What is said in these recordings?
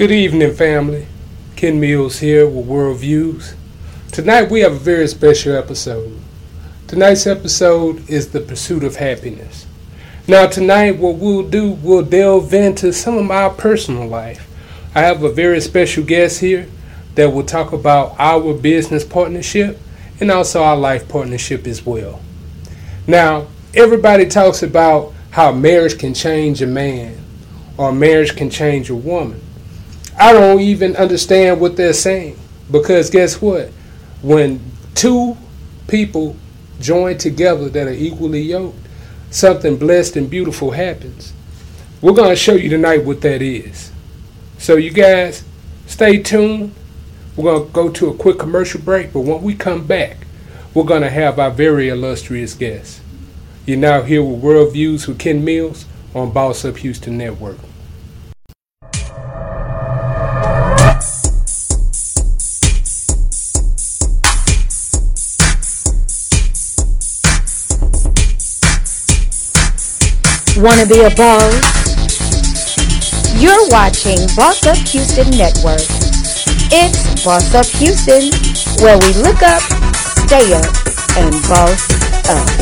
Good evening, family. Ken Mills here with World Views. Tonight we have a very special episode. Tonight's episode is the pursuit of happiness. Now, tonight, what we'll do, we'll delve into some of my personal life. I have a very special guest here that will talk about our business partnership and also our life partnership as well. Now, everybody talks about how marriage can change a man or marriage can change a woman. I don't even understand what they're saying because guess what? When two people join together that are equally yoked, something blessed and beautiful happens. We're going to show you tonight what that is. So, you guys, stay tuned. We're going to go to a quick commercial break, but when we come back, we're going to have our very illustrious guest. You're now here with World Views with Ken Mills on Boss Up Houston Network. Wanna be a boss? You're watching Boss Up Houston Network. It's Boss Up Houston, where we look up, stay up, and boss up.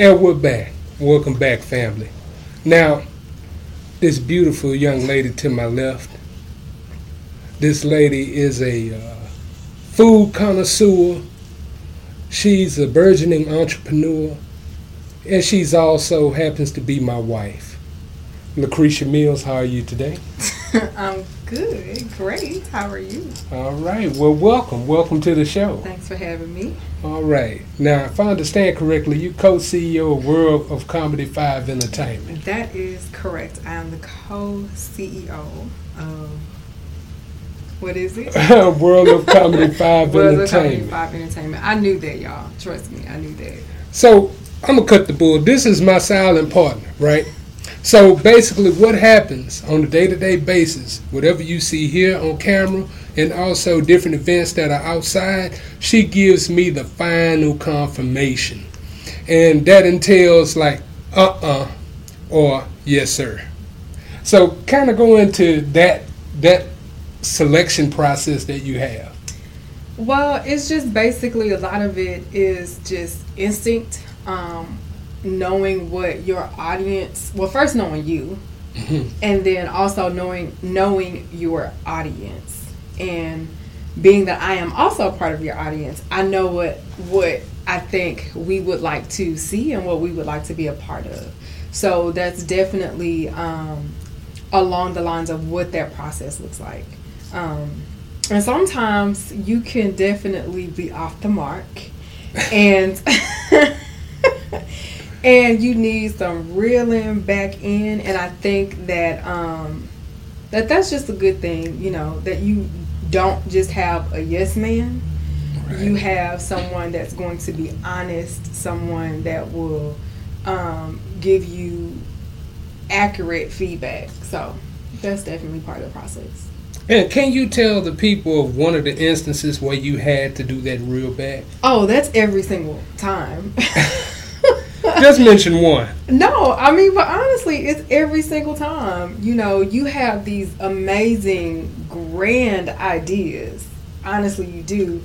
And we're back. Welcome back, family. Now, this beautiful young lady to my left, this lady is a uh, food connoisseur. She's a burgeoning entrepreneur, and she's also happens to be my wife. Lucretia Mills, how are you today? I'm good, great. How are you? All right. Well, welcome. Welcome to the show. Thanks for having me. All right. Now, if I understand correctly, you co-CEO of World of Comedy Five Entertainment. That is correct. I am the co-CEO of what is it? World of Comedy Five World of Comedy Entertainment. Five Entertainment. I knew that, y'all. Trust me, I knew that. So I'm gonna cut the bull. This is my silent partner, right? So basically, what happens on a day-to-day basis, whatever you see here on camera, and also different events that are outside, she gives me the final confirmation, and that entails like uh-uh or yes sir. So kind of go into that that selection process that you have. Well, it's just basically a lot of it is just instinct, um, knowing what your audience. Well, first knowing you, and then also knowing knowing your audience, and being that I am also a part of your audience, I know what what I think we would like to see and what we would like to be a part of. So that's definitely um, along the lines of what that process looks like. Um, and sometimes you can definitely be off the mark, and and you need some reeling back in. And I think that um, that that's just a good thing, you know, that you don't just have a yes man. You have someone that's going to be honest, someone that will um, give you accurate feedback. So that's definitely part of the process. And can you tell the people of one of the instances where you had to do that real bad? Oh, that's every single time. Just mention one. No, I mean, but honestly, it's every single time. You know, you have these amazing, grand ideas. Honestly, you do.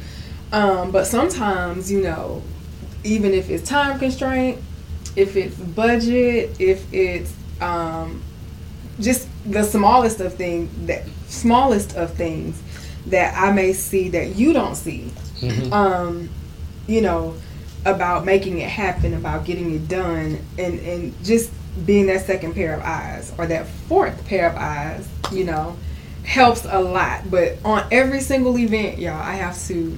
Um, but sometimes, you know, even if it's time constraint, if it's budget, if it's um, just the smallest of things that smallest of things that I may see that you don't see. Mhm. Um, you know, about making it happen, about getting it done, and and just being that second pair of eyes or that fourth pair of eyes, you know, helps a lot. But on every single event, y'all, I have to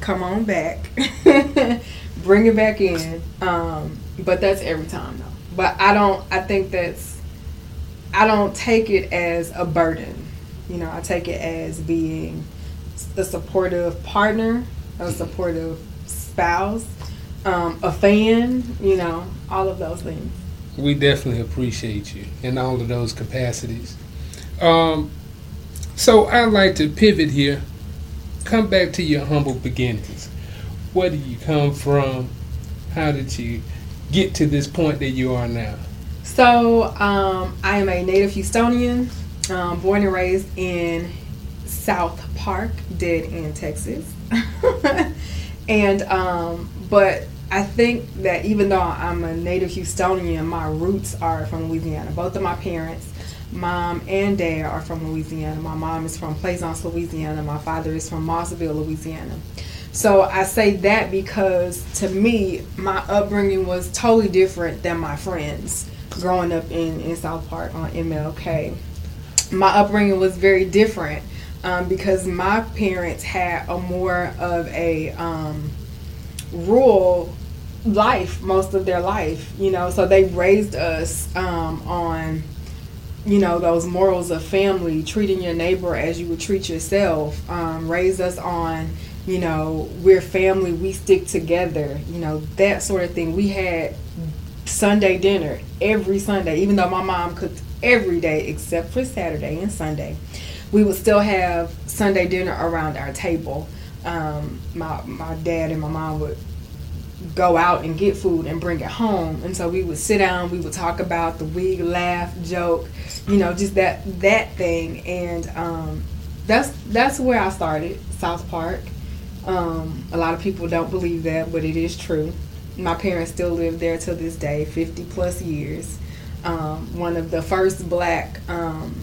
come on back, bring it back in. Um, but that's every time though. But I don't. I think that's. I don't take it as a burden. You know, I take it as being a supportive partner, a supportive spouse, um, a fan. You know, all of those things. We definitely appreciate you in all of those capacities. Um, so I'd like to pivot here, come back to your humble beginnings. Where did you come from? How did you get to this point that you are now? So um, I am a native Houstonian, um, born and raised in South Park, Dead End, Texas. and um, but I think that even though I'm a native Houstonian, my roots are from Louisiana. Both of my parents, mom and dad, are from Louisiana. My mom is from Plaisance, Louisiana. My father is from Mossville, Louisiana. So I say that because to me, my upbringing was totally different than my friends growing up in, in South Park on MLK. My upbringing was very different um, because my parents had a more of a um, rural life most of their life, you know, so they raised us um, on you know those morals of family treating your neighbor as you would treat yourself um, raised us on you know we're family we stick together you know that sort of thing. We had sunday dinner every sunday even though my mom cooked every day except for saturday and sunday. We would still have sunday dinner around our table um, my, my dad and my mom would go out and get food and bring it home. And so we would sit down we would talk about the week laugh joke you know just that that thing. And um, that's that's where i started south park. Um, a lot of people don't believe that but it is true. My parents still live there to this day 50 plus years. Um, one of the first black um,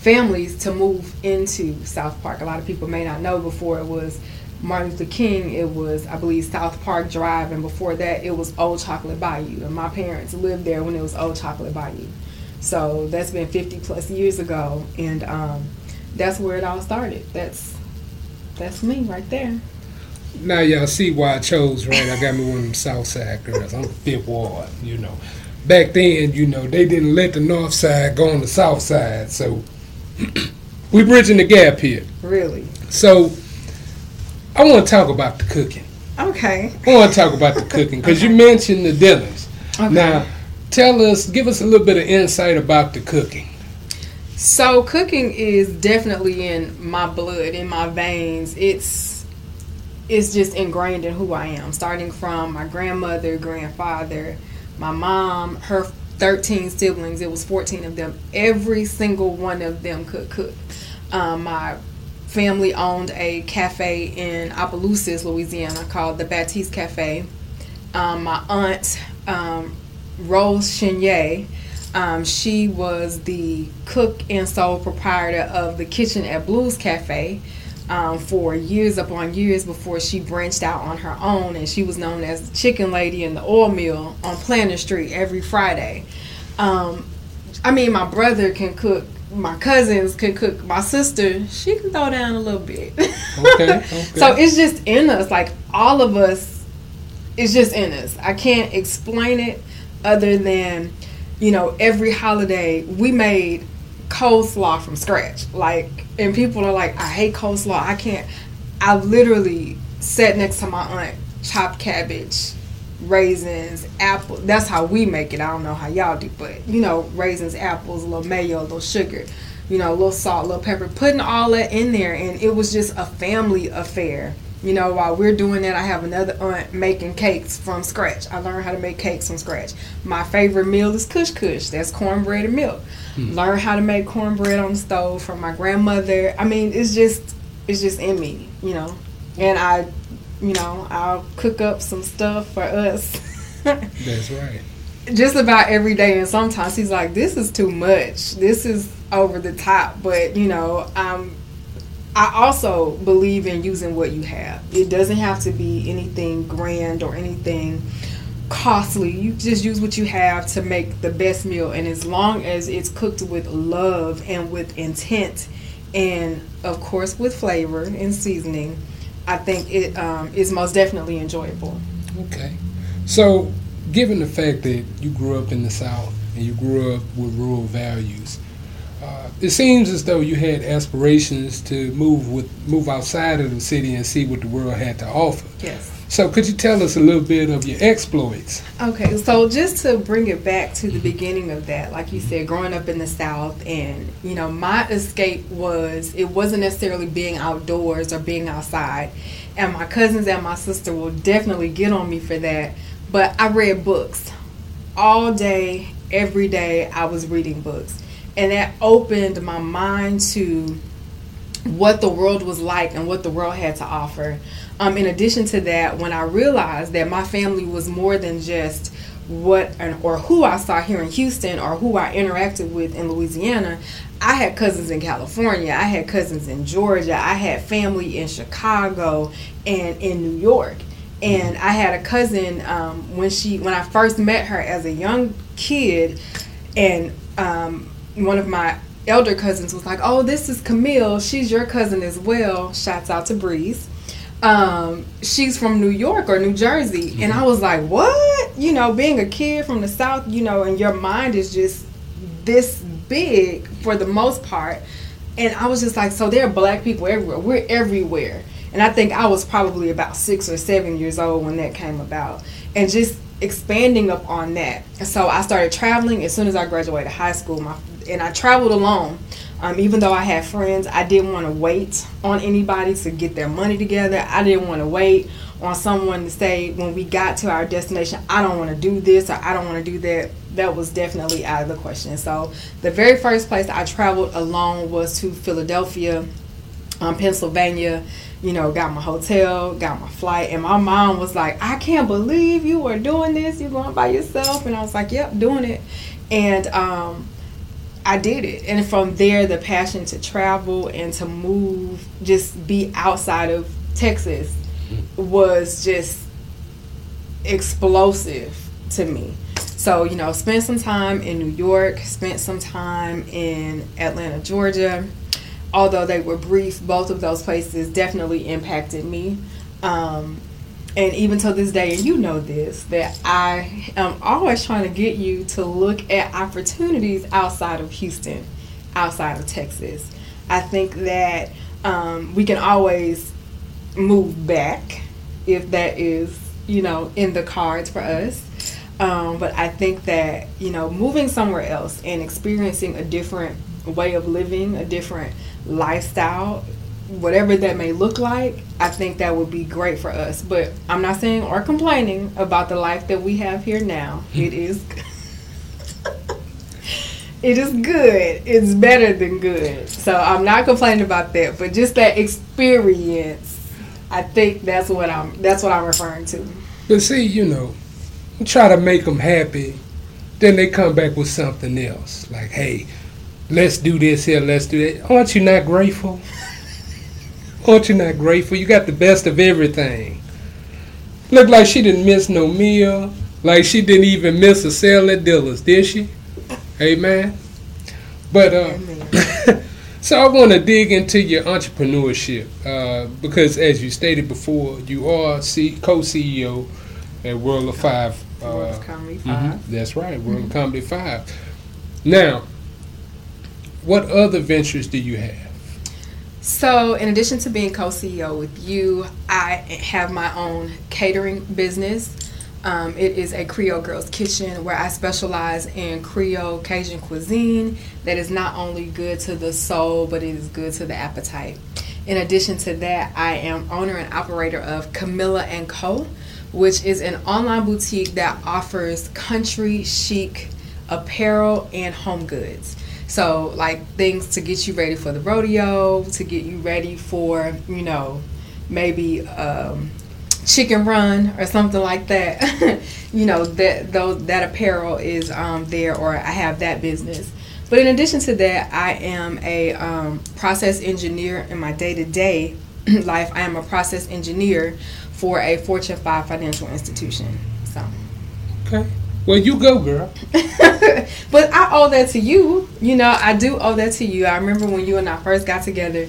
families to move into south park a lot of people may not know before it was Martin Luther King, it was, I believe, South Park Drive, and before that, it was Old Chocolate Bayou. And my parents lived there when it was Old Chocolate Bayou. So that's been 50 plus years ago, and um, that's where it all started. That's that's me right there. Now y'all see why I chose, right? I got me one of them South Side girls. I'm Fifth Ward, you know. Back then, you know, they didn't let the North Side go on the South Side, so we bridging the gap here. Really? So I want to talk about the cooking. Okay. I want to talk about the cooking because you mentioned the dinners. Okay. Now, tell us, give us a little bit of insight about the cooking. So cooking is definitely in my blood, in my veins. It's it's just ingrained in who I am. Starting from my grandmother, grandfather, my mom, her 13 siblings. It was 14 of them. Every single one of them could cook. Um, my family owned a cafe in Opelousas, Louisiana, called the Baptiste Cafe. Um, my aunt, um, Rose Chenier, um, she was the cook and sole proprietor of the kitchen at Blues Cafe um, for years upon years before she branched out on her own, and she was known as the chicken lady in the oil mill on Planter Street every Friday. Um, I mean, my brother can cook my cousins can cook. My sister, she can throw down a little bit. Okay, okay. so it's just in us. Like all of us, it's just in us. I can't explain it other than, you know, every holiday we made coleslaw from scratch. Like, and people are like, I hate coleslaw. I can't. I literally sat next to my aunt, chopped cabbage, raisins, apple. That's how we make it. I don't know how y'all do, but you know, raisins, apples, a little mayo, a little sugar, you know, a little salt, a little pepper. Putting all that in there, and it was just a family affair. You know, while we're doing that, I have another aunt making cakes from scratch. I learned how to make cakes from scratch. My favorite meal is kush kush. That's cornbread and milk. Hmm. Learn how to make cornbread on the stove from my grandmother. I mean, it's just it's just in me, you know. And I you know, I'll cook up some stuff for us. That's right. Just about every day, and sometimes he's like, "This is too much. This is over the top." But you know, um, I also believe in using what you have. It doesn't have to be anything grand or anything costly. You just use what you have to make the best meal, and as long as it's cooked with love and with intent, and of course with flavor and seasoning I think it um, is most definitely enjoyable. Okay. So, given the fact that you grew up in the South, and you grew up with rural values. Uh, it seems as though you had aspirations to move with move outside of the city and see what the world had to offer. Yes. So, could you tell us a little bit of your exploits? Okay, so just to bring it back to the beginning of that, like you said, growing up in the South, and you know, my escape was it wasn't necessarily being outdoors or being outside. And my cousins and my sister will definitely get on me for that. But I read books all day, every day, I was reading books. And that opened my mind to what the world was like and what the world had to offer. Um, in addition to that, when I realized that my family was more than just what or who I saw here in Houston or who I interacted with in Louisiana, I had cousins in California, I had cousins in Georgia, I had family in Chicago and in New York. And I had a cousin um, when she when I first met her as a young kid, and um, one of my elder cousins was like, "Oh, this is Camille. She's your cousin as well." Shouts out to Breeze. Um, she's from New York or New Jersey, mm-hmm. and I was like, "What?" You know, being a kid from the South, you know, and your mind is just this big for the most part. And I was just like, "So there are black people everywhere. We're everywhere." And I think I was probably about six or seven years old when that came about, and just expanding up on that. So I started traveling as soon as I graduated high school. My and I traveled alone. Um, even though I had friends, I didn't want to wait on anybody to get their money together. I didn't want to wait on someone to say when we got to our destination, I don't want to do this or I don't want to do that. That was definitely out of the question. So the very first place I traveled alone was to Philadelphia, um, Pennsylvania. You know, got my hotel, got my flight, and my mom was like, "I can't believe you are doing this. You're going by yourself." And I was like, "Yep, doing it." And um, I did it. And from there, the passion to travel and to move, just be outside of Texas, was just explosive to me. So, you know, spent some time in New York, spent some time in Atlanta, Georgia. Although they were brief, both of those places definitely impacted me. Um, and even to this day, and you know this, that I am always trying to get you to look at opportunities outside of Houston, outside of Texas. I think that um, we can always move back if that is, you know, in the cards for us. Um, but I think that, you know, moving somewhere else and experiencing a different way of living, a different lifestyle, whatever that may look like, I think that would be great for us. But I'm not saying or complaining about the life that we have here now. It is it is good. It's better than good. So I'm not complaining about that, but just that experience, I think that's what I'm that's what I'm referring to. But see, you know, try to make them happy, then they come back with something else. Like, hey, let's do this here, let's do that. Aren't you not grateful? Aren't you not grateful? You got the best of everything. Look like she didn't miss no meal. Like she didn't even miss a sale at Dillard's, did she? Amen. But uh, so I want to dig into your entrepreneurship uh, because, as you stated before, you are C- co-CEO at World of Five. Uh, World of Comedy 5 mm-hmm, that's right, World mm-hmm. of Comedy Five. Now, what other ventures do you have? So, in addition to being co CEO with you, I have my own catering business. Um, it is a Creole Girls Kitchen where I specialize in Creole Cajun cuisine that is not only good to the soul, but it is good to the appetite. In addition to that, I am owner and operator of Camilla and Co., which is an online boutique that offers country chic apparel and home goods. So, like things to get you ready for the rodeo, to get you ready for, you know, maybe um, chicken run or something like that. you know, that that apparel is um, there, or I have that business. But in addition to that, I am a um, process engineer in my day to day life. I am a process engineer for a Fortune 5 financial institution. So. Okay. Well, you go, girl. but I owe that to you. You know, I do owe that to you. I remember when you and I first got together,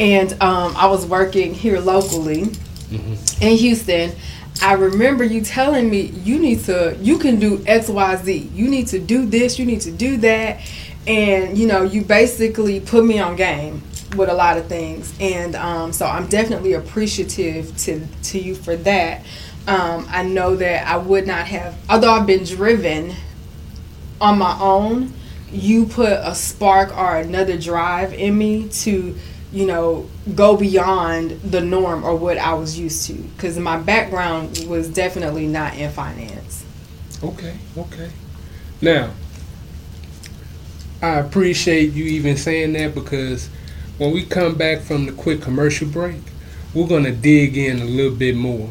and um, I was working here locally mm-hmm. in Houston. I remember you telling me you need to, you can do X, Y, Z. You need to do this, you need to do that. And, you know, you basically put me on game with a lot of things. And um, so I'm definitely appreciative to, to you for that. Um, I know that I would not have, although I've been driven on my own, you put a spark or another drive in me to you know go beyond the norm or what I was used to because my background was definitely not in finance. Okay, okay. Now, I appreciate you even saying that because when we come back from the quick commercial break, we're going to dig in a little bit more.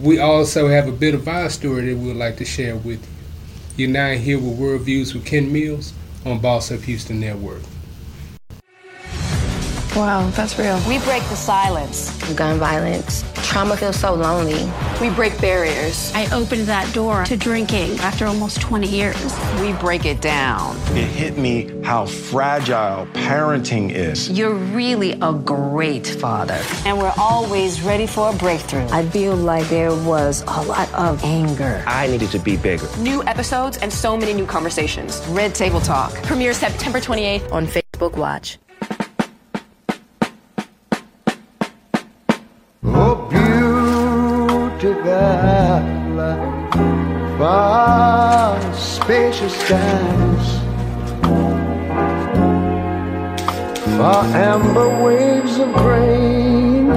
We also have a bit of our story that we'd like to share with you. You're now here with World Views with Ken Mills on Boss Up Houston Network. Wow, that's real. We break the silence. Of gun violence. Trauma feels so lonely. We break barriers. I opened that door to drinking after almost 20 years. We break it down. It hit me how fragile parenting is. You're really a great father. And we're always ready for a breakthrough. I feel like there was a lot of anger. I needed to be bigger. New episodes and so many new conversations. Red Table Talk. Premiere September 28th on Facebook Watch. Beautiful, far spacious skies, far amber waves of grain.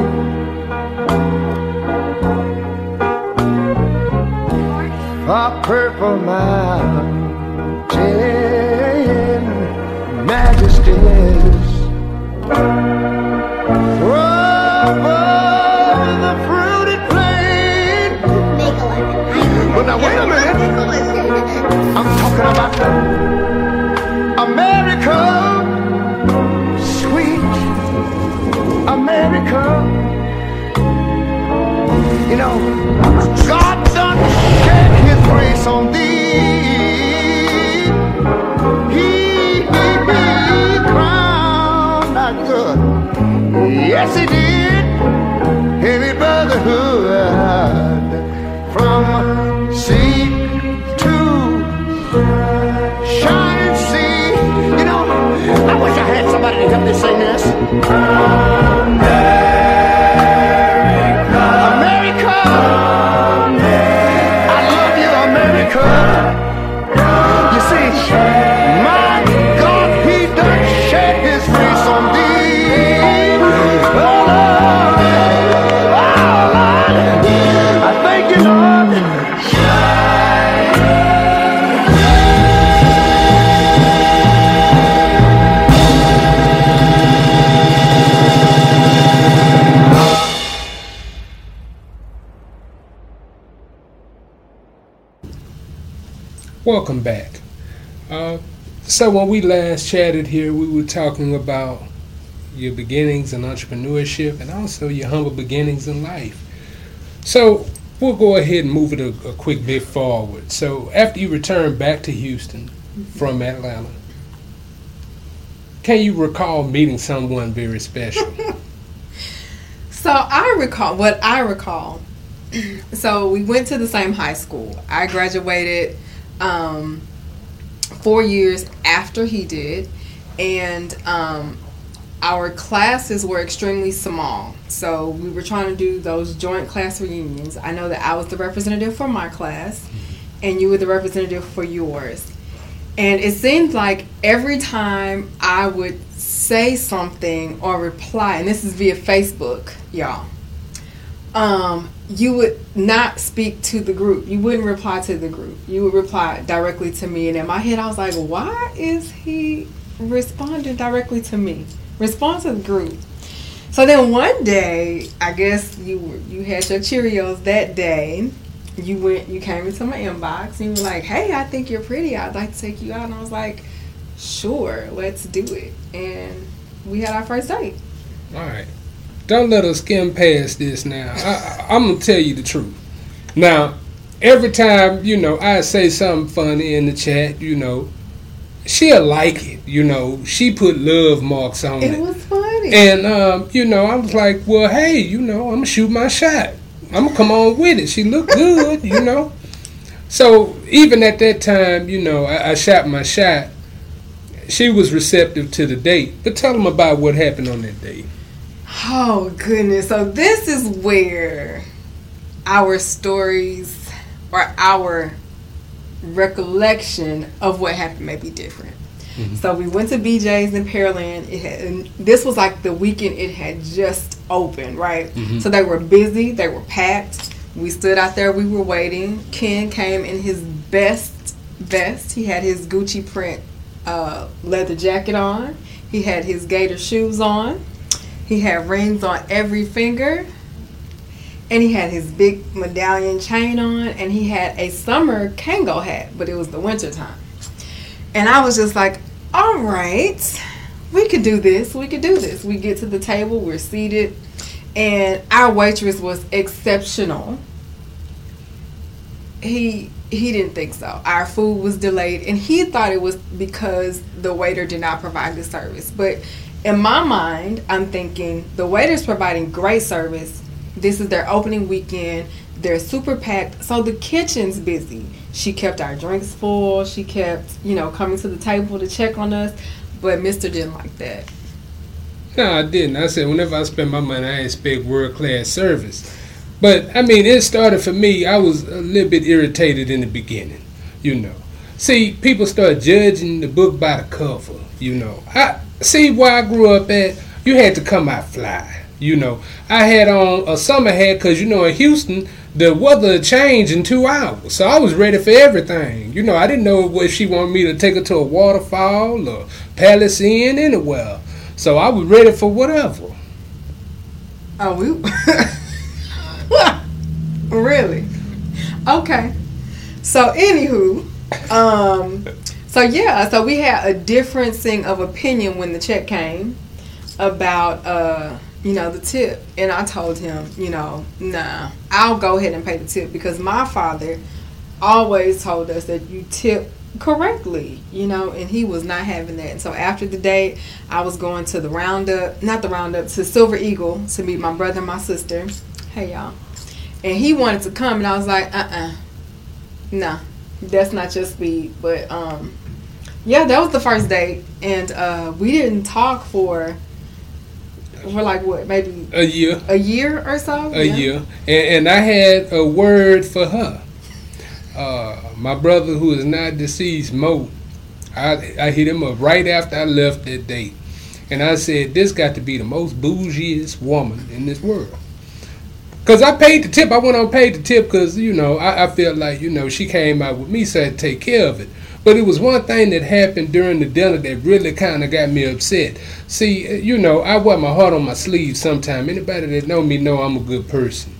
Far purple mountain majesties. America, sweet America. You know, God done shed His grace on thee. He, he, he crowned our good. Yes, He did. Heavy brotherhood from sea I wish I had somebody to help me sing this. Welcome back. Uh, so when we last chatted here, we were talking about your beginnings in entrepreneurship and also your humble beginnings in life. So we'll go ahead and move it a, a quick bit forward. So after you returned back to Houston from Atlanta, can you recall meeting someone very special? So I recall what I recall. so we went to the same high school. I graduated um, four years after he did, and um, our classes were extremely small. So we were trying to do those joint class reunions. I know that I was the representative for my class, and you were the representative for yours. And it seemed like every time I would say something or reply, and this is via Facebook, y'all, um, you would not speak to the group. You wouldn't reply to the group. You would reply directly to me. And in my head, I was like, why is he responding directly to me? Respond to the group. So then one day, I guess you you had your Cheerios that day. You went, you came into my inbox and you were like, "Hey, I think you're pretty. I'd like to take you out." And I was like, "Sure, let's do it." And we had our first date. All right. Don't let us skim past this now. I, I'm going to tell you the truth. Now, every time, you know, I say something funny in the chat, you know, she'll like it. You know, she put love marks on it. It was funny. And, um, you know, I was like, well, hey, you know, I'm going to shoot my shot. I'm gonna come on with it. She looked good, you know. So even at that time, you know, I, I shot my shot. She was receptive to the date, but tell them about what happened on that date. Oh goodness! So this is where our stories or our recollection of what happened may be different. Mm-hmm. So we went to BJ's in Pearland. It had, this was like the weekend it had just opened, right? Mm-hmm. So they were busy, they were packed. We stood out there, we were waiting. Ken came in his best vest. He had his Gucci print uh, leather jacket on. He had his gator shoes on. He had rings on every finger. And he had his big medallion chain on. And he had a summer Kangol hat, but it was the winter time. And I was just like, all right, we could do this. We could do this. We get to the table, we're seated, and our waitress was exceptional. He he didn't think so. Our food was delayed, and he thought it was because the waiter did not provide good service. But in my mind, I'm thinking the waiter's providing great service. This is their opening weekend. They're super packed, so the kitchen's busy. She kept our drinks full. She kept, you know, coming to the table to check on us. But Mister didn't like that. No, I didn't. I said whenever I spend my money, I expect world class service. But I mean, it started for me. I was a little bit irritated in the beginning, you know. See, people start judging the book by the cover, you know. I see where I grew up at. You had to come out fly, you know. I had on a summer hat because you know in Houston the weather changed in two hours, so I was ready for everything. You know, I didn't know if she wanted me to take her to a waterfall or Palace Inn anywhere. So I was ready for whatever. Oh, we really? Okay. So, anywho, um, so yeah, so we had a differencing of opinion when the check came about, uh, you know, the tip, and I told him, you know, nah, I'll go ahead and pay the tip because my father always told us that you tip correctly, you know, and he was not having that. And so after the date, I was going to the roundup, not the roundup, to Silver Eagle to meet my brother and my sister. Hey y'all. And he wanted to come and I was like, uh uh-uh. uh. Nah. That's not your speed. But um yeah, that was the first date. And uh we didn't talk for for like what, maybe a year. A year or so? A yeah. year. And, and I had a word for her. Uh, my brother who is not deceased, Mo, I, I hit him up right after I left that date. And I said, this got to be the most bougiest woman in this world. Because I paid the tip. I went on paid the tip because, you know, I, I felt like, you know, she came out with me, so I had to take care of it. But it was one thing that happened during the dinner that really kind of got me upset. See, you know, I wear my heart on my sleeve sometime. Anybody that know me know I'm a good person.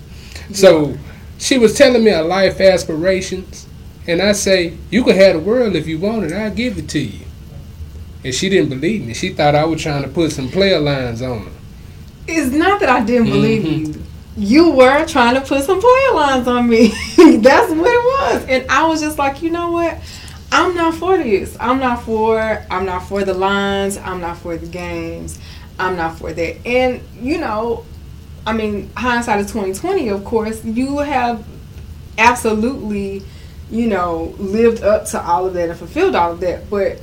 Yeah. So she was telling me her life aspirations, and I say, You could have the world if you want it, I'll give it to you. And she didn't believe me. She thought I was trying to put some player lines on her. It's not that I didn't believe mm-hmm. you. You were trying to put some player lines on me. That's what it was. And I was just like, you know what? I'm not for this. I'm not for I'm not for the lines. I'm not for the games. I'm not for that. And you know, I mean, hindsight is twenty twenty. Of course, you have absolutely, you know, lived up to all of that and fulfilled all of that. But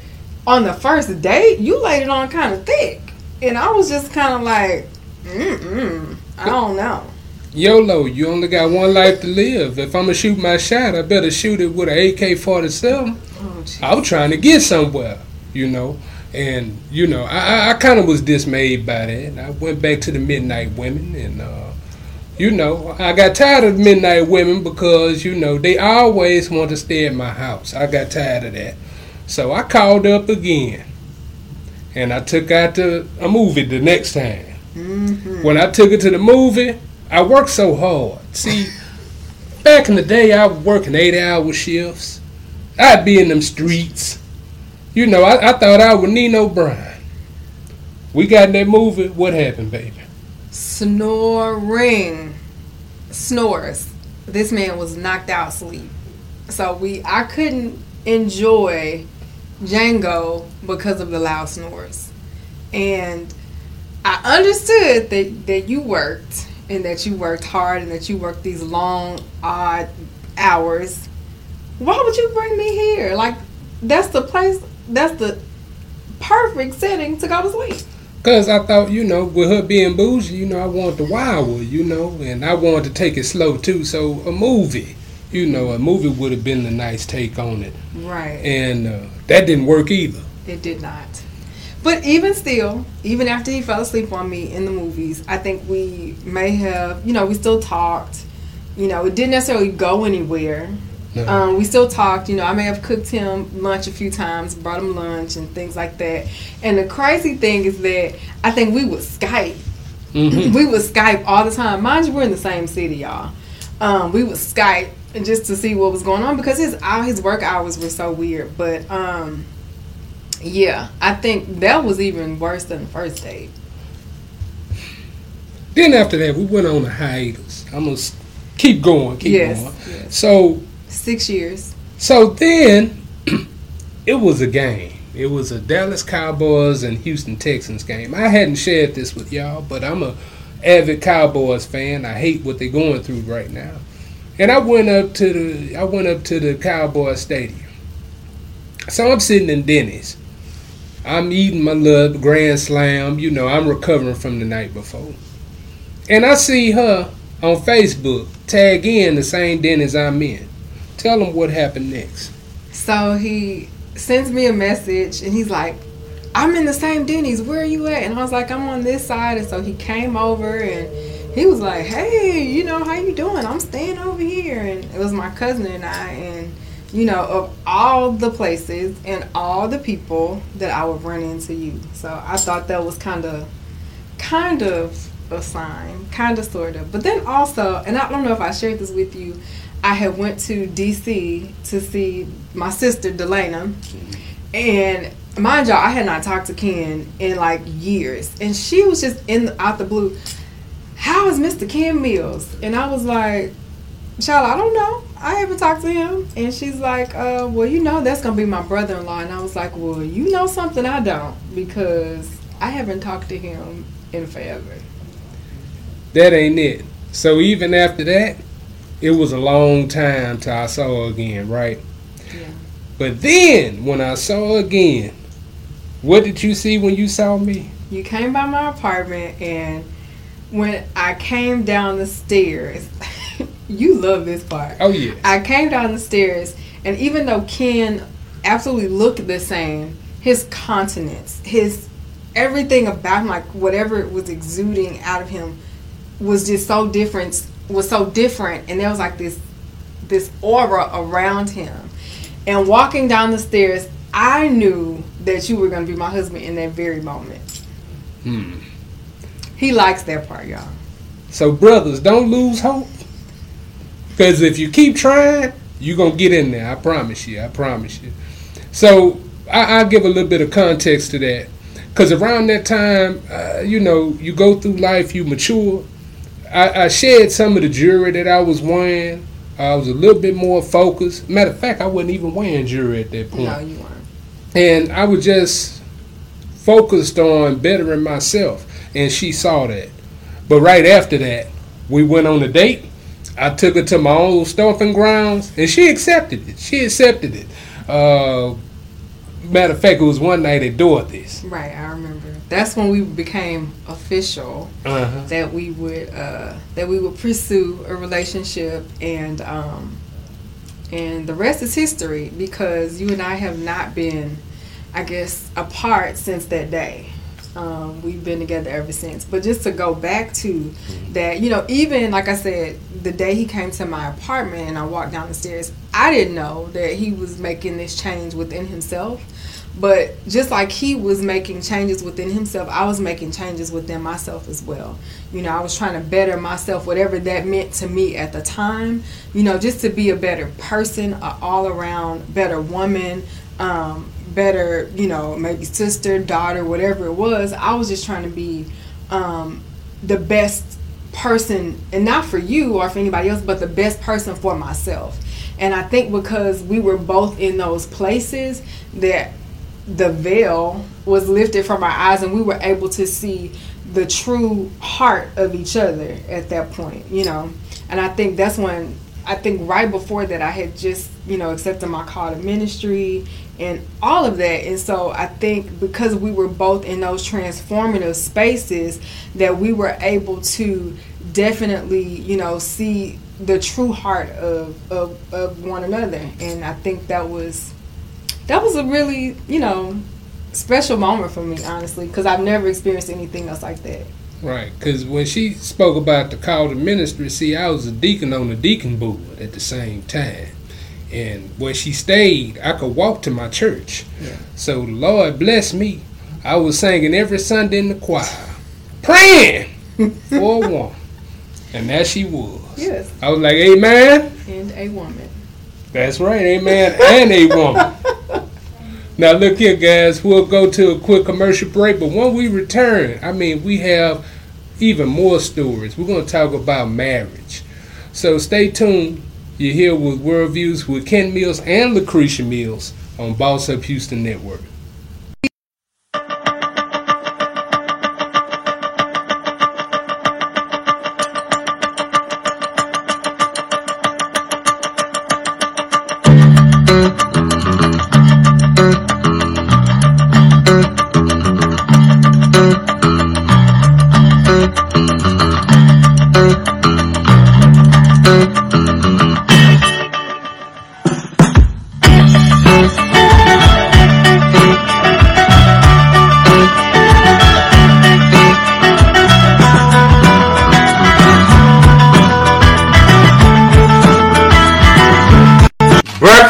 on the first date, you laid it on kind of thick, and I was just kind of like, mm I don't know. YOLO, you only got one life to live. If I'm gonna shoot my shot, I better shoot it with an AK 47. I was trying to get somewhere, you know. And you know, I, I kind of was dismayed by that. I went back to the Midnight Women, and uh, you know, I got tired of Midnight Women because you know they always want to stay at my house. I got tired of that, so I called up again, and I took out to a movie the next time. Mm-hmm. When I took it to the movie, I worked so hard. See, back in the day, I was working eight-hour shifts. I'd be in them streets you know, I, I thought I was Nino Brown. We got in that movie. What happened, baby? Snoring. Snores. This man was knocked out sleep. So we I couldn't enjoy Django because of the loud snores. And I understood that, that you worked and that you worked hard and that you worked these long, odd hours, why would you bring me here? Like, that's the place, that's the perfect setting to go to sleep. Cause I thought, you know, with her being bougie, you know, I wanted the wild, you know, and I wanted to take it slow too. So a movie, you know, a movie would have been the nice take on it. Right. And uh, that didn't work either. It did not. But even still, even after he fell asleep on me in the movies, I think we may have, you know, we still talked. You know, it didn't necessarily go anywhere. Um, we still talked. You know, I may have cooked him lunch a few times, brought him lunch and things like that. And the crazy thing is that I think we would Skype. Mm-hmm. we would Skype all the time. Mind you, we're in the same city, y'all. Um, we would Skype just to see what was going on because his his work hours were so weird. But um, yeah, I think that was even worse than the first date. Then after that, we went on a hiatus. I'm gonna keep going, keep yes, going. Yes. So six years. So then, it was a game. It was a Dallas Cowboys and Houston Texans game. I hadn't shared this with y'all, but I'm a avid Cowboys fan. I hate what they're going through right now. And I went up to the I went up to the Cowboys Stadium. So I'm sitting in Denny's. I'm eating my little grand slam. You know, I'm recovering from the night before. And I see her on Facebook tag in the same Denny's I'm in. Tell them what happened next. So he sends me a message and he's like, I'm in the same Denny's. Where are you at? And I was like, I'm on this side. And so he came over and he was like, Hey, you know, how you doing? I'm staying over here. And it was my cousin and I. And you know, of all the places and all the people that I would run into you. So I thought that was kind of, kind of a sign, kind of, sort of. But then also, and I don't know if I shared this with you, I had went to DC to see my sister Delana, and mind y'all, I had not talked to Ken in like years, and she was just in out the blue. How is Mr. Ken Mills? And I was like, child, I don't know. I haven't talked to him. And she's like, uh, well, you know, that's to be my brother in law. And I was like, well, you know something I don't because I haven't talked to him in forever. That ain't it. So even after that, it was a long time till I saw her again, right? Yeah. But then when I saw her again, what did you see when you saw me? You came by my apartment and when I came down the stairs, you love this part. Oh yeah. I came down the stairs, and even though Ken absolutely looked the same, his continence, his everything about him, like whatever was exuding out of him, was just so different. Was so different, and there was like this this aura around him. And walking down the stairs, I knew that you were going to be my husband in that very moment. Hmm. He likes that part, y'all. So, brothers, don't lose hope. Because if you keep trying, you're going to get in there. I promise you. I promise you. So I, will give a little bit of context to that. Because around that time, uh, you know, you go through life, you mature. I, I shed some of the jewelry that I was wearing. I was a little bit more focused. Matter of fact, I wasn't even wearing jewelry at that point. No, you weren't. And I was just focused on bettering myself. And she saw that. But right after that, we went on a date I took her to my old stomping grounds, and she accepted it. She accepted it. Uh, matter of fact, it was one night at Dorothy's. Right, I remember. That's when we became official. Uh-huh. That we would uh, that we would pursue a relationship, and um, and the rest is history because you and I have not been, I guess, apart since that day. Um, we've been together ever since. But just to go back to mm-hmm. that, you know, even like I said, the day he came to my apartment and I walked down the stairs, I didn't know that he was making this change within himself. But just like he was making changes within himself, I was making changes within myself as well. You know, I was trying to better myself, whatever that meant to me at the time. You know, just to be a better person, an all around better woman, um, better, you know, maybe sister, daughter, whatever it was. I was just trying to be um, the best person, and not for you or for anybody else, but the best person for myself. And I think because we were both in those places that the veil was lifted from our eyes and we were able to see the true heart of each other at that point, you know. And I think that's when I think right before that I had just, you know, accepted my call to ministry and all of that. And so I think because we were both in those transformative spaces that we were able to definitely, you know, see the true heart of, of, of one another. And I think that was that was a really, you know, special moment for me, honestly, because I've never experienced anything else like that. Right, because when she spoke about the call to ministry, see, I was a deacon on the deacon board at the same time. And where she stayed, I could walk to my church. Yeah. So the Lord bless me. I was singing every Sunday in the choir, praying for a woman. And there she was. Yes. I was like, Amen. And a woman. That's right, Amen. and a woman. Now look here, guys. We'll go to a quick commercial break, but when we return, I mean, we have even more stories. We're going to talk about marriage. So stay tuned. You're here with Worldviews with Ken Mills and Lucretia Mills on Boss Up Houston Network.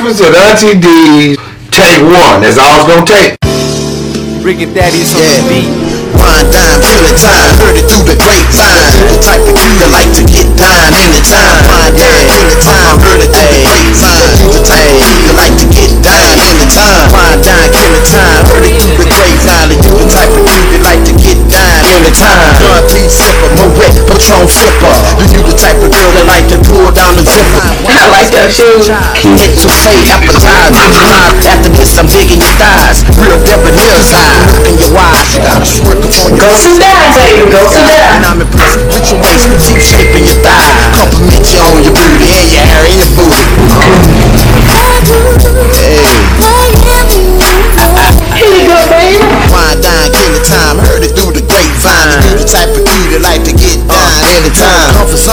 Breakfast at Auntie D's. Take one. That's all it's gonna take. Ricky Daddy's on the beat. Wine, dime, killing time, heard it through the grapevine. The type of kid that like to get dime anytime. Wine, dime, killing time, heard it through the grapevine. The type of kid that like to get dime anytime. Wine, dime, killing time, heard it through the grapevine. And you the type of kid that like to get dime anytime. Gun, please sipper, Moet, Patron sipper. You the type of girl that like to pull down the zipper. I like that too. Hit to say appetizer. After this, I'm digging your thighs. Real debonair's high. Look in your eyes. You got a your Go sit down, baby. Go sit down. And I'm impressed with your waist, with you shaping your thighs. Compliment you on your booty and your hair and your booty.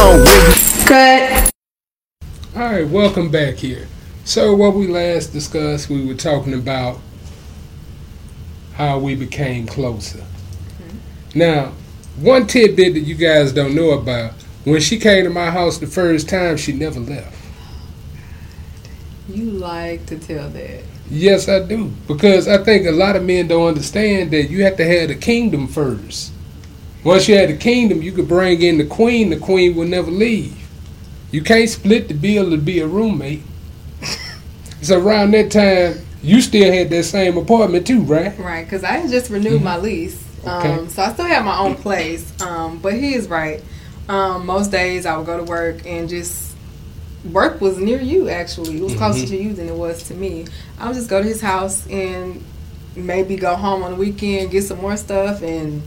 Anytime. Comfort zone, Cut. All right, welcome back here. So, what we last discussed, we were talking about how we became closer. Mm-hmm. Now, one tidbit that you guys don't know about when she came to my house the first time, she never left. You like to tell that. Yes, I do. Because I think a lot of men don't understand that you have to have the kingdom first. Once you had the kingdom, you could bring in the queen, the queen will never leave. You can't split the bill to be a roommate. so around that time, you still had that same apartment too, right? Right, because I had just renewed my lease. Okay. Um, so I still have my own place. Um, but he is right. Um, most days I would go to work and just work was near you actually. It was closer Mhm. to you than it was to me. I would just go to his house and maybe go home on the weekend, get some more stuff and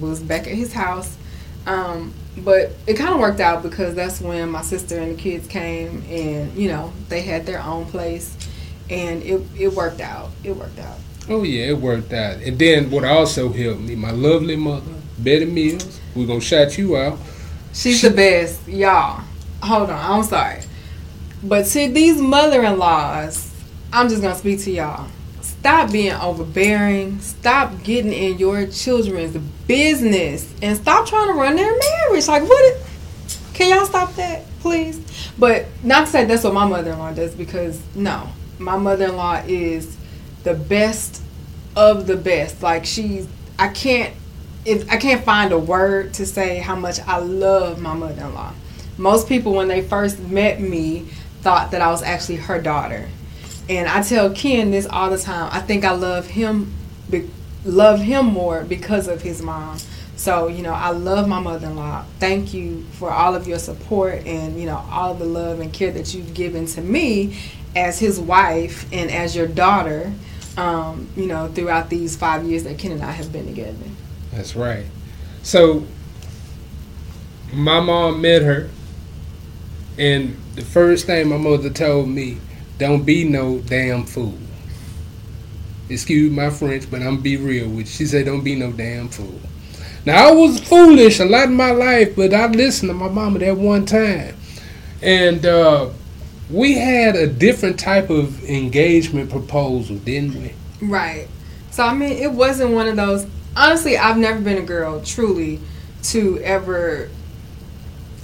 was back at his house. Um, but it kind of worked out because that's when my sister and the kids came and, you know, they had their own place and it, it worked out. It worked out. Oh yeah, it worked out. And then what also helped me, my lovely mother, Betty Mills. We're gonna shout you out. She's the best, y'all. Hold on, I'm sorry. But to these mother-in-laws, I'm just gonna speak to y'all. Stop being overbearing. Stop getting in your children's business, and stop trying to run their marriage. Like, what? Can y'all stop that, please? But not to say that's what my mother-in-law does, because no, my mother-in-law is the best of the best. Like she's, I can't if I can't find a word to say how much I love my mother-in-law. Most people when they first met me thought that I was actually her daughter. And I tell Ken this all the time. I think I love him be, love him more because of his mom. So, you know, I love my mother-in-law. Thank you for all of your support and, you know, all of the love and care that you've given to me as his wife and as your daughter. Um, you know, throughout these five years that Ken and I have been together. That's right. So my mom met her, and the first thing my mother told me, "Don't be no damn fool." Excuse my French, but I'm be real with you. She said, "Don't be no damn fool." Now I was foolish a lot in my life, but I listened to my mama that one time, and uh, we had a different type of engagement proposal, didn't we? Right. So I mean, it wasn't one of those. Honestly, I've never been a girl truly to ever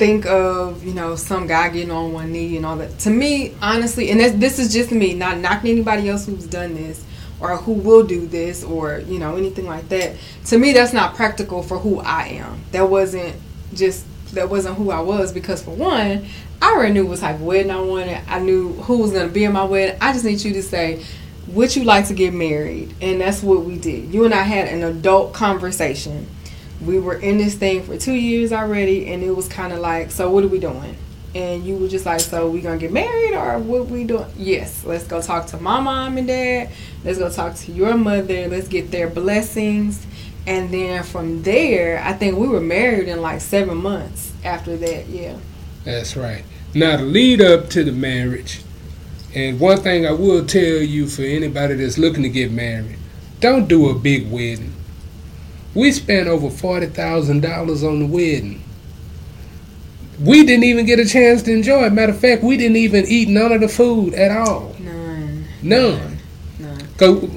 think of you know some guy getting on one knee and all that. To me, honestly, and this, this is just me, not knocking anybody else who's done this or who will do this or you know anything like that. To me, that's not practical for who I am. That wasn't just that wasn't who I was because for one, I already knew what type of wedding I wanted. I knew who was gonna be in my wedding. I just need you to say, would you like to get married? And that's what we did. You and I had an adult conversation. We were in this thing for two years already, and it was kind of like, so what are we doing? And you were just like, so we gonna get married or what we doing? Yes, let's go talk to my mom and dad. Let's go talk to your mother. Let's get their blessings. And then from there, I think we were married in like seven months after that. Yeah. That's right. Now, the lead up to the marriage, and one thing I will tell you for anybody that's looking to get married, don't do a big wedding. We spent over forty thousand dollars on the wedding. We didn't even get a chance to enjoy it. Matter of fact, we didn't even eat none of the food at all. None. None. None. Go.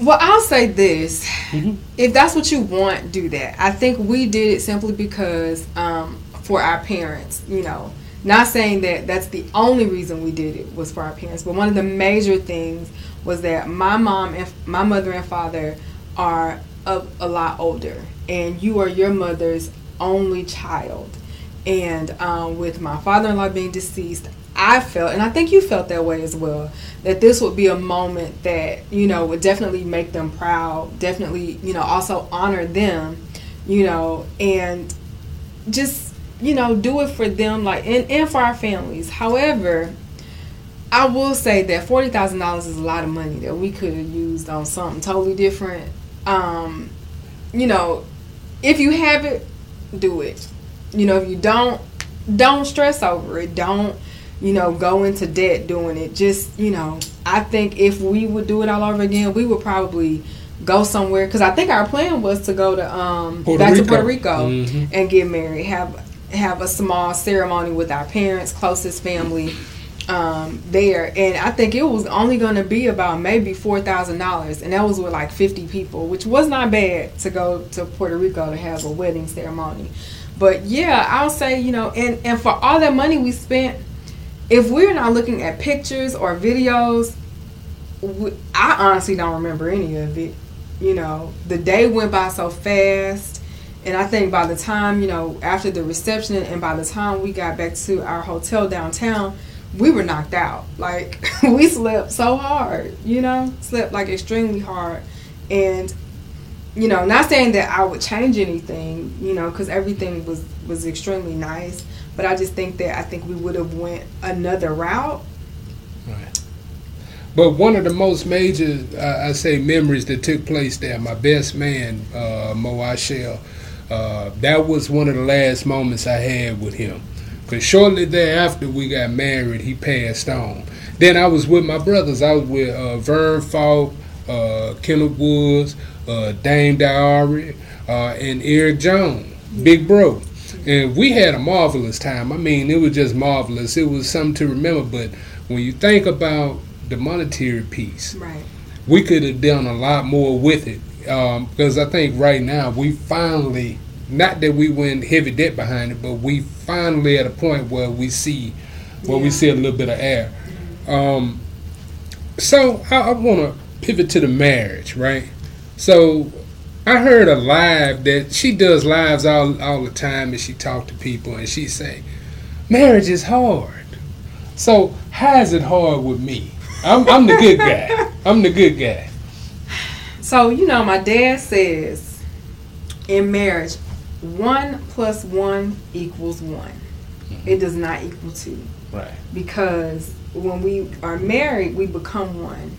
Well, I'll say this: Mhm. if that's what you want, do that. I think we did it simply because um, for our parents. You know, not saying that that's the only reason we did it was for our parents, but one of the major things was that my mom and my mother and father are a, a lot older, and you are your mother's only child. And um, with my father-in-law being deceased, I felt, and I think you felt that way as well, that this would be a moment that you know would definitely make them proud, definitely you know also honor them, you know, and just you know do it for them like and, and for our families. However, I will say that forty thousand dollars is a lot of money that we could have used on something totally different. Um, you know, if you have it, do it. You know, if you don't, don't stress over it. Don't, you know, go into debt doing it. Just, you know, I think if we would do it all over again, we would probably go somewhere because I think our plan was to go to um Puerto back Rico. to Puerto Rico Mhm. and get married. Have have a small ceremony with our parents, closest family um, there, and I think it was only going to be about maybe four thousand dollars, and that was with like fifty people, which was not bad to go to Puerto Rico to have a wedding ceremony. But yeah, I'll say you know, and and for all that money we spent, if we're not looking at pictures or videos, we, I honestly don't remember any of it. You know, the day went by so fast. And I think by the time, you know, after the reception and by the time we got back to our hotel downtown, we were knocked out. Like, we slept so hard, you know, slept like extremely hard. And, you know, not saying that I would change anything, you know, because everything was, was extremely nice. But I just think that I think we would have went another route. But one of the most major, uh, I say, memories that took place there, my best man, uh, Mo Ashell, uh, that was one of the last moments I had with him. Because shortly thereafter we got married, he passed on. Then I was with my brothers. I was with uh, Vern Falk, uh, Kenneth Woods, uh, Dane Diary, uh, and Eric Jones, Big Bro. And we had a marvelous time. I mean, it was just marvelous. It was something to remember. But when you think about the monetary piece, Right. we could have done a lot more with it. Um, because I think right now we finally, not that we went heavy debt behind it, but we finally at a point where we see, where we see a little bit of air. Um, so I, I want to pivot to the marriage, right? So I heard a live that she does lives all all the time, and she talk to people, and she say, "Marriage is hard." So how is it hard with me? I'm, I'm the good guy. I'm the good guy. So, you know, my dad says in marriage, one plus one equals one. Mm-hmm. It does not equal two. Right. Because when we are married, we become one.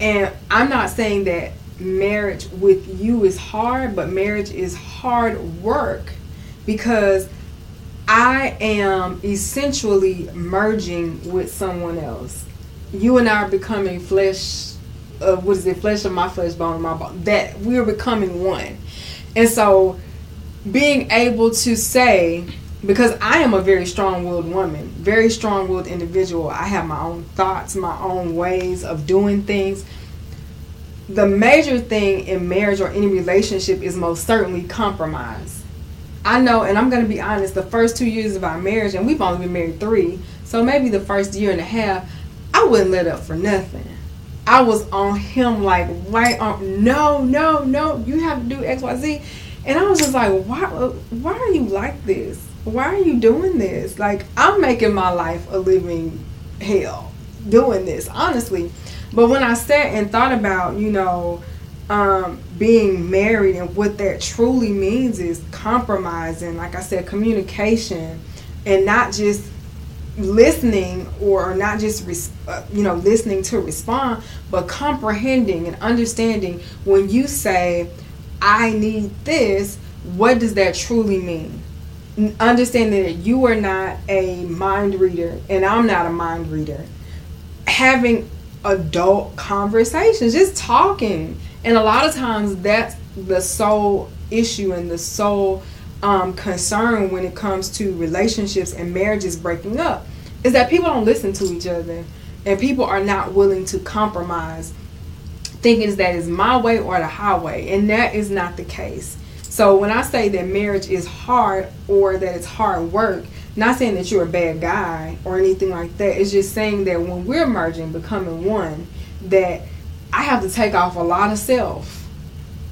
And I'm not saying that marriage with you is hard, but marriage is hard work because I am essentially merging with someone else. You and I are becoming flesh of what is it, flesh of my flesh, bone of my bone. That we're becoming one. And so being able to say, because I am a very strong willed woman, very strong willed individual. I have my own thoughts, my own ways of doing things. The major thing in marriage or any relationship is most certainly compromise. I know, and I'm going to be honest, the first two years of our marriage, and we've only been married three, so maybe the first year and a half, I wouldn't let up for nothing. I was on him like right on uh, no, no, no, you have to do XYZ. And I was just like, why why are you like this? Why are you doing this? Like I'm making my life a living hell doing this, honestly. But when I sat and thought about, you know, um, being married and what that truly means is compromising, like I said, communication, and not just listening or not just res- uh, you know listening to respond but comprehending and understanding when you say i need this what does that truly mean? Understanding that you are not a mind reader and i'm not a mind reader. Having adult conversations just talking. And a lot of times that's the sole issue and the sole um, concern when it comes to relationships and marriages breaking up is that people don't listen to each other and people are not willing to compromise thinking that is my way or the highway and that is not the case. So when i say that marriage is hard or that it's hard work not saying that you're a bad guy or anything like that. It's just saying that when we're merging becoming one that i have to take off a lot of self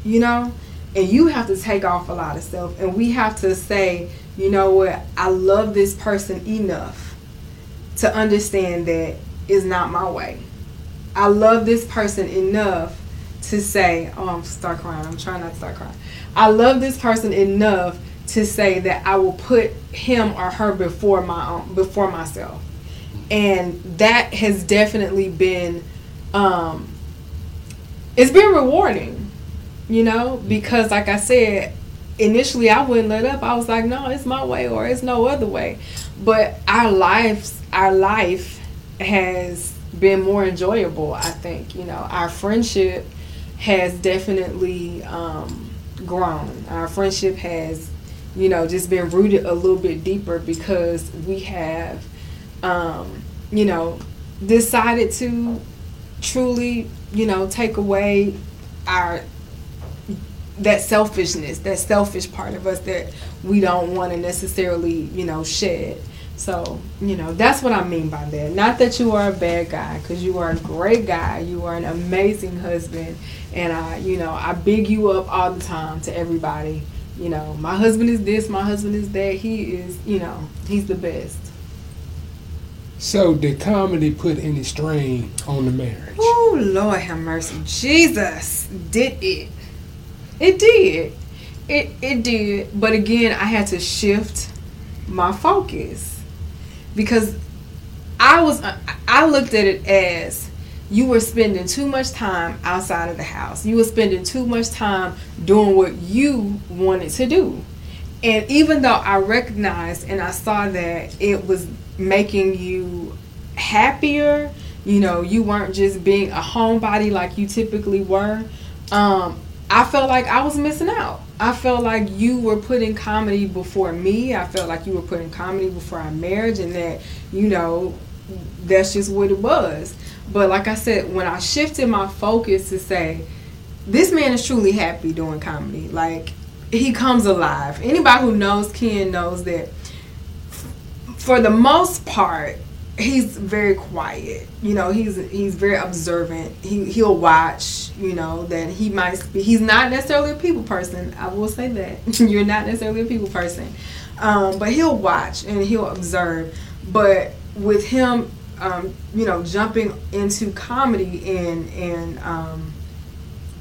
you know? And you have to take off a lot of self. And we have to say you know what? I love this person enough to understand that is not my way i love this person enough to say oh i'm start crying. I'm trying not to start crying. I love this person enough to say that i will put him or her before my own before myself. And that has definitely been um it's been rewarding you know because like i said initially i wouldn't let up. I was like no it's my way or it's no other way. But our lives our life has been more enjoyable i think you know our friendship has definitely um, grown our friendship has you know just been rooted a little bit deeper because we have um, you know decided to truly you know take away our that selfishness, that selfish part of us that we don't want to necessarily, you know, shed. So, you know, that's what I mean by that. Not that you are a bad guy, because you are a great guy. You are an amazing husband. And I, you know, I big you up all the time to everybody. You know, my husband is this, my husband is that. He is, you know, he's the best. So, did comedy put any strain on the marriage? Oh, Lord have mercy. Jesus, did it. It did. It it did. But again, I had to shift my focus because I was I looked at it as you were spending too much time outside of the house. You were spending too much time doing what you wanted to do. And even though I recognized and I saw that it was making you happier, you know, you weren't just being a homebody like you typically were. Um, I felt like I was missing out. I felt like you were putting comedy before me. I felt like you were putting comedy before our marriage, and that, you know, that's just what it was. But like I said, when I shifted my focus to say, this man is truly happy doing comedy. Like, he comes alive. Anybody who knows Ken knows that for the most part, he's very quiet. You know, he's he's very observant. He he'll watch. You know that he might be. He's not necessarily a people person. I will say that you're not necessarily a people person, um, but he'll watch and he'll observe. But with him, um, you know, jumping into comedy and and um,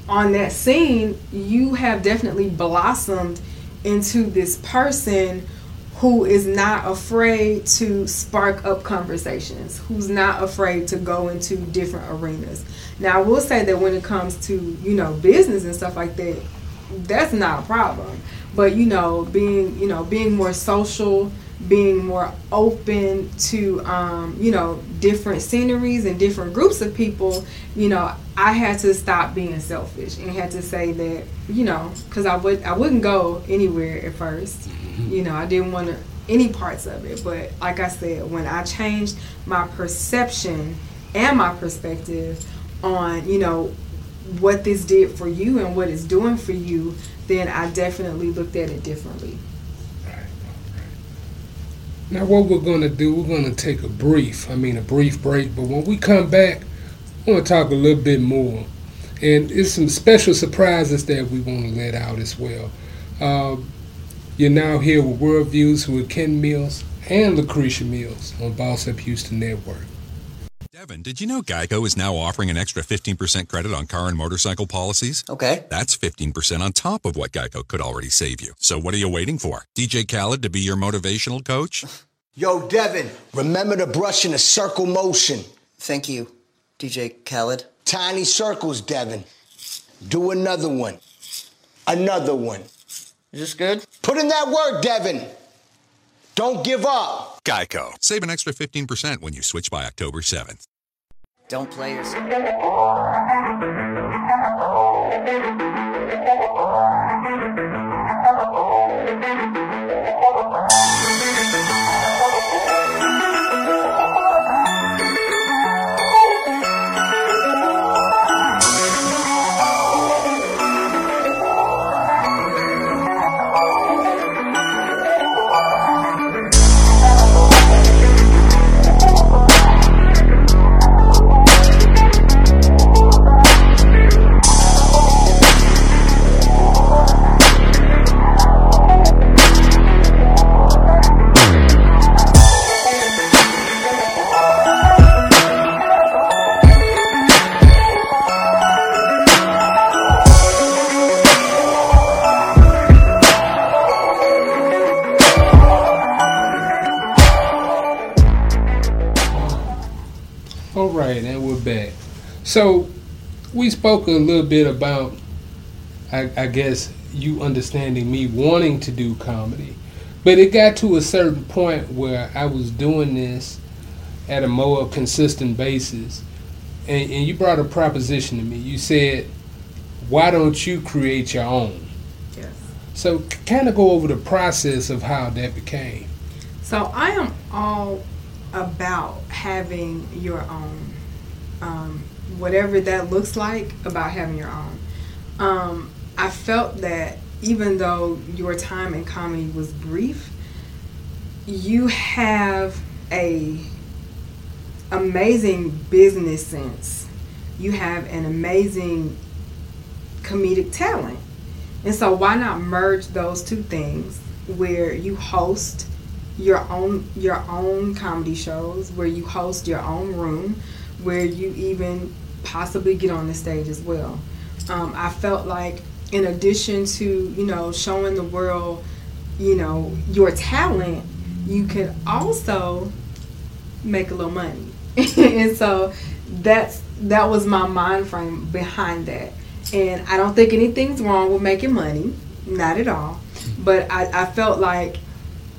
on that scene, you have definitely blossomed into this person who is not afraid to spark up conversations, who's not afraid to go into different arenas. Now, I will say that when it comes to, you know, business and stuff like that, that's not a problem. But, you know, being, you know, being more social, being more open to, um, you know, different sceneries and different groups of people, you know, I had to stop being selfish and had to say that, you know, because I would I wouldn't go anywhere at 1st You know, I didn't want any parts of it. But like I said, when I changed my perception and my perspective on, you know, what this did for you and what it's doing for you, then I definitely looked at it differently. Now, what we're going to do, we're going to take a brief, I mean, a brief break, but when we come back, I want to talk a little bit more. And it's some special surprises that we want to let out as well. Uh, you're now here with Worldviews with Ken Mills and Lucretia Mills on Boss Up Houston Network. Devin, did you know Geico is now offering an extra 15% credit on car and motorcycle policies? Okay. That's 15% on top of what Geico could already save you. So what are you waiting for? DJ Khaled to be your motivational coach? Yo, Devin, remember to brush in a circle motion. Thank you, DJ Khaled. Tiny circles, Devin. Do another one. Another one. Is this good? Put in that work, Devin. Don't give up. Geico. Save an extra 15% when you switch by October 7th. Don't play yourself. a little bit about, I, I guess, you understanding me wanting to do comedy. But it got to a certain point where I was doing this at a more consistent basis. And, and you brought a proposition to me. You said, why don't you create your own? Yes. So, kind of go over the process of how that became. So I am all about having your own, whatever that looks like, about having your own. Um, I felt that even though your time in comedy was brief, you have a amazing business sense. You have an amazing comedic talent. And so why not merge those two things where you host your own your own comedy shows, where you host your own room, where you even possibly get on the stage as well. Um, I felt like in addition to you know showing the world you know your talent, you could also make a little money, and so that's that was my mind frame behind that. And I don't think anything's wrong with making money, not at all. But I, I felt like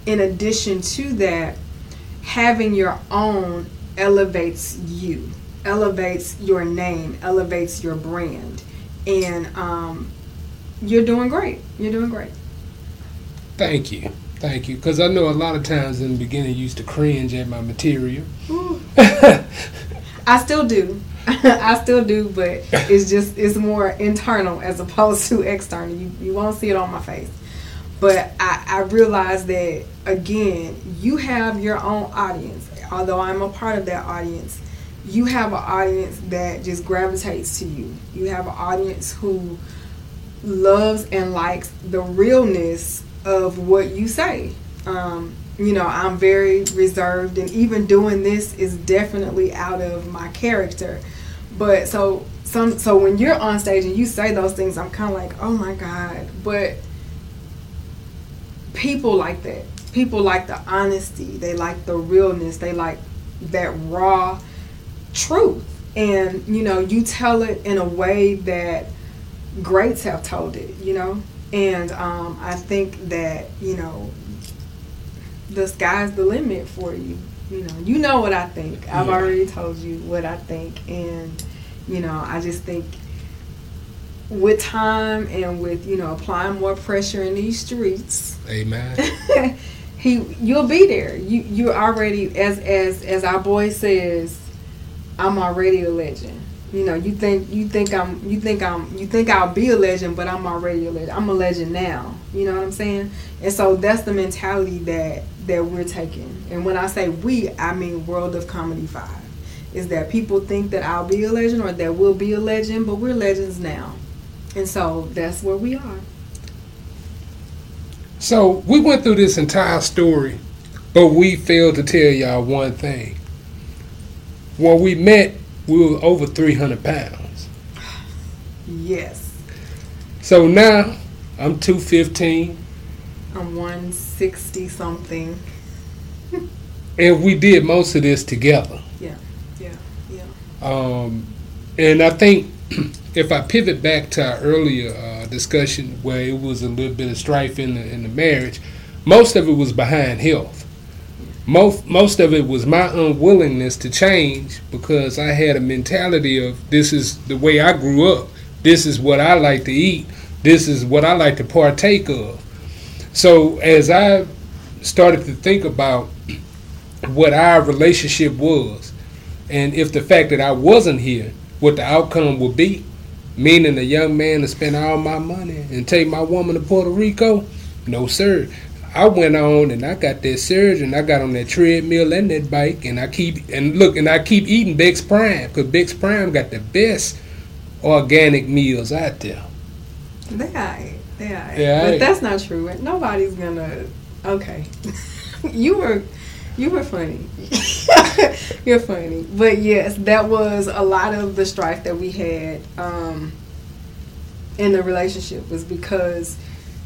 in addition to that, having your own elevates you, elevates your name, elevates your brand, and um, you're doing great. You're doing great. Thank you. Thank you. Because I know a lot of times in the beginning you used to cringe at my material. I still do. I still do, but it's just it's more internal as opposed to external. You you won't see it on my face. But I, I realize that again, you have your own audience. Although I'm a part of that audience, you have an audience that just gravitates to you. You have an audience who loves and likes the realness of what you say. Um, you know, I'm very reserved, and even doing this is definitely out of my character. But so some so when you're on stage and you say those things, I'm kind of like, oh my god. But people like that. people like the honesty. They like the realness. They like that raw truth. And you know, you tell it in a way that greats have told it. You know, and um, I think that you know, the sky's the limit for you. You know, you know what I think. I've Yeah. already told you what I think, and you know, I just think with time and with you know applying more pressure in these streets, Amen. he you'll be there. You you're already as as as our boy says, I'm already a legend. You know, you think you think I'm you think I'm you think I'll be a legend, but I'm already a legend. I'm a legend now. You know what I'm saying? And so that's the mentality that that we're taking. And when I say we, I mean World of Comedy Five. Is that people think that I'll be a legend or that we'll be a legend, but we're legends now. And so that's where we are. So we went through this entire story, but we failed to tell y'all one thing. When we met, we were over 300 pounds. Yes. So now I'm 215, I'm 160 something. and we did most of this together. Yeah, yeah, yeah. Um, and I think if I pivot back to our earlier uh, discussion where it was a little bit of strife in the, in the marriage, most of it was behind health. Most most of it was my unwillingness to change because I had a mentality of this is the way I grew up. This is what I like to eat. This is what I like to partake of. So as I started to think about what our relationship was, and if the fact that I wasn't here, what the outcome would be, meaning a young man to spend all my money and take my woman to Puerto Rico, no sir. I went on and I got that surgery and I got on that treadmill and that bike and I keep and look and I keep eating Bex Prime because Bex Prime got the best organic meals out there. They alright. They alright. Yeah, but that's not true. Nobody's gonna. Okay, you were, you were funny. You're funny. But yes, that was a lot of the strife that we had um, in the relationship was because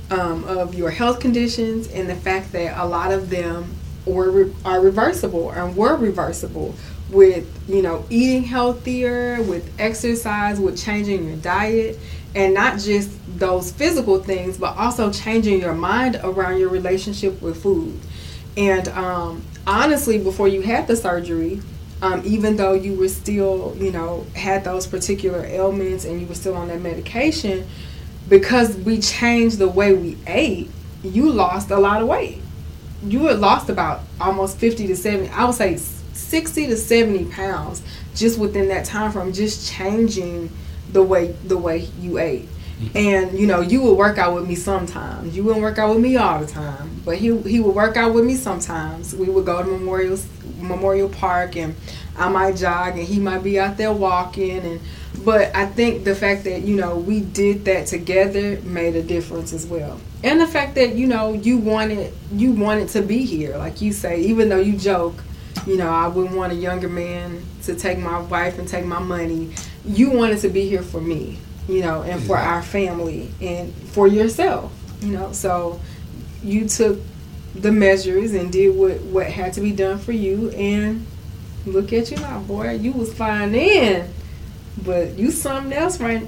um, of your health conditions and the fact that a lot of them were are reversible and were reversible with you know eating healthier, with exercise, with changing your diet, and not just those physical things, but also changing your mind around your relationship with food. And um, honestly, before you had the surgery, um, even though you were still, you know, had those particular ailments and you were still on that medication, because we changed the way we ate, you lost a lot of weight. You had lost about almost 50 to 70, I would say 60 to 70 pounds just within that time from just changing the way the way you ate. Mm-hmm. And you know, you would work out with me sometimes. You wouldn't work out with me all the time, but he he would work out with me sometimes. We would go to Memorial Memorial Park, and I might jog, and he might be out there walking. And but I think the fact that you know we did that together made a difference as well. And the fact that you know you wanted you wanted to be here, like you say, even though you joke, you know, I wouldn't want a younger man to take my wife and take my money. You wanted to be here for me, you know, and for our family and for yourself, you know. So you took the measures and did what what had to be done for you and look at you now, boy. You was fine then. But you something else right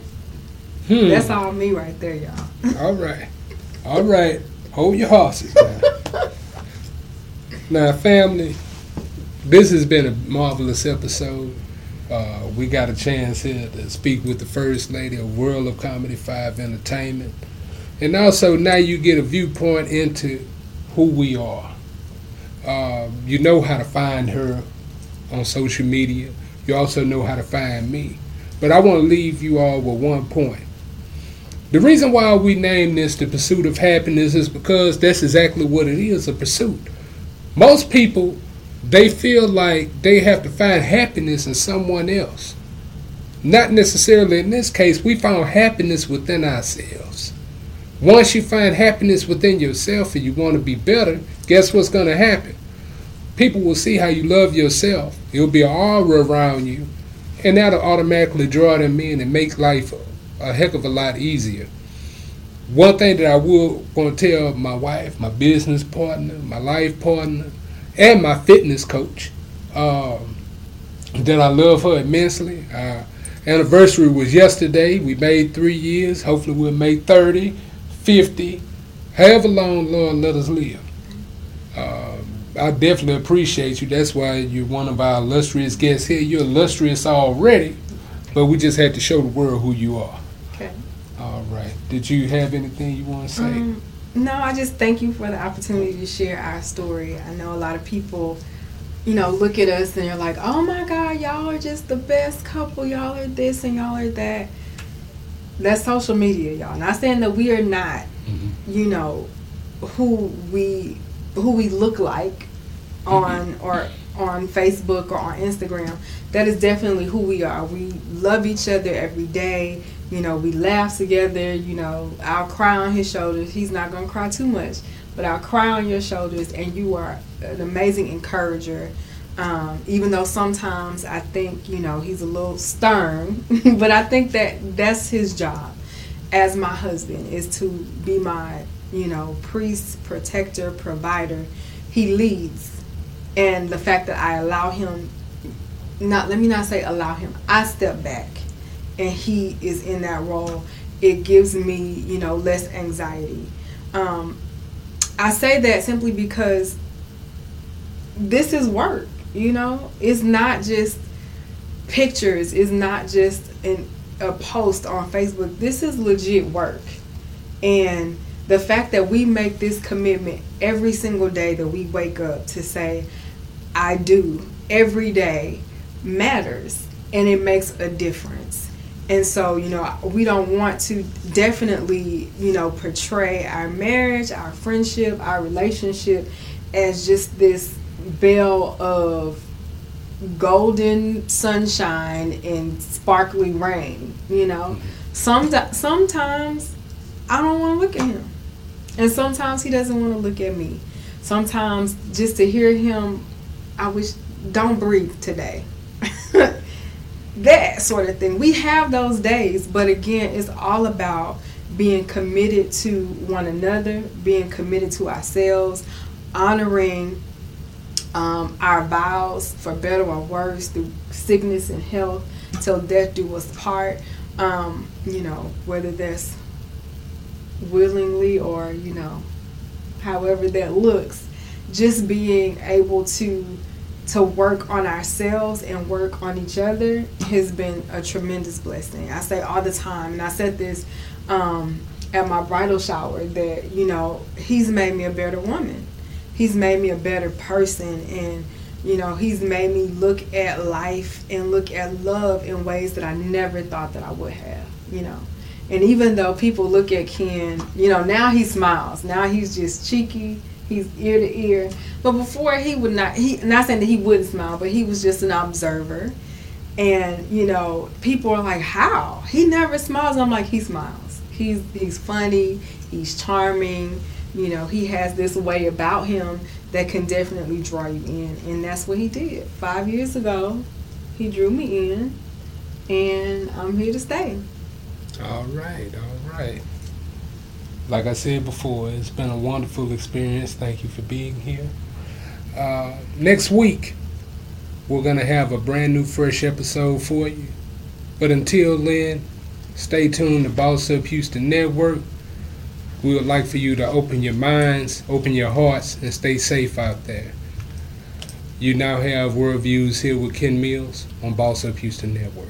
Hmm. That's all me right there, y'all. All right. All right. Hold your horses now. now, family, this has been a marvelous episode. Uh, we got a chance here to speak with the First Lady of World of Comedy 5 Entertainment. And also, now you get a viewpoint into who we are. Uh, you know how to find her on social media. You also know how to find me. But I want to leave you all with one point. The reason why we name this the pursuit of happiness is because that's exactly what it is a pursuit. Most people, they feel like they have to find happiness in someone else. Not necessarily in this case, we found happiness within ourselves. Once you find happiness within yourself and you want to be better, guess what's going to happen? People will see how you love yourself. It'll be an aura around you, and that'll automatically draw them in and make life a heck of a lot easier. one thing that I will want to tell my wife, my business partner, my life partner, and my fitness coach um, that I love her immensely. Our anniversary was yesterday. We made three years. Hopefully, we'll make 30, 50, however long Lord let us live. I definitely appreciate you. That's why you're one of our illustrious guests here. You're illustrious already, but we just had to show the world who you are. Okay. All right. Did you have anything you want to say? Um, no, I just thank you for the opportunity to share our story. I know a lot of people, you know, look at us and they're like, oh my God, y'all are just the best couple. Y'all are this and y'all are that. That's social media, y'all. Not saying that we are not, mm-hmm. you know, who we who we look like on or on Facebook or on Instagram. That is definitely who we are. We love each other every day. You know, we laugh together. You know, I'll cry on his shoulders. He's not going to cry too much, but I'll cry on your shoulders, and you are an amazing encourager. Um, even though sometimes I think, you know, he's a little stern, but I think that that's his job as my husband is to be my, you know, priest, protector, provider. He leads. And the fact that I allow him, not, let me not say allow him, I step back and he is in that role, it gives me, you know, less anxiety. Um, I say that simply because this is work, you know? It's not just pictures, it's not just an, a post on Facebook. This is legit work. And the fact that we make this commitment every single day that we wake up to say, I do every day matters and it makes a difference. And so, you know, we don't want to definitely, you know, portray our marriage, our friendship, our relationship as just this bell of golden sunshine and sparkly rain, you know. Mm-hmm. Some, sometimes I don't want to look at him. And sometimes he doesn't want to look at me. Sometimes just to hear him, I wish, don't breathe today that sort of thing. We have those days, but again, it's all about being committed to one another, being committed to ourselves, honoring um, our vows for better or worse through sickness and health till death do us part. Um, you know, whether that's willingly or, you know, however that looks, just being able to to work on ourselves and work on each other has been a tremendous blessing. I say all the time, and I said this um, at my bridal shower that you know he's made me a better woman. He's made me a better person, and you know he's made me look at life and look at love in ways that I never thought that I would have. You know. And even though people look at Ken, you know, now he smiles. Now he's just cheeky He's ear to ear. But before he would not he not saying that he wouldn't smile, but he was just an observer. And, you know, people are like, How? He never smiles. I'm like, he smiles. He's he's funny, he's charming, you know, he has this way about him that can definitely draw you in. And that's what he did. Five years ago, he drew me in and I'm here to stay. All right, all right like I said before, it's been a wonderful experience. Thank you for being here. Uh, next week, we're going to have a brand new, fresh episode for you. But until then, stay tuned to Boss Up Houston Network. We would like for you to open your minds, open your hearts, and stay safe out there. You now have World Views here with Ken Mills on Boss Up Houston Network.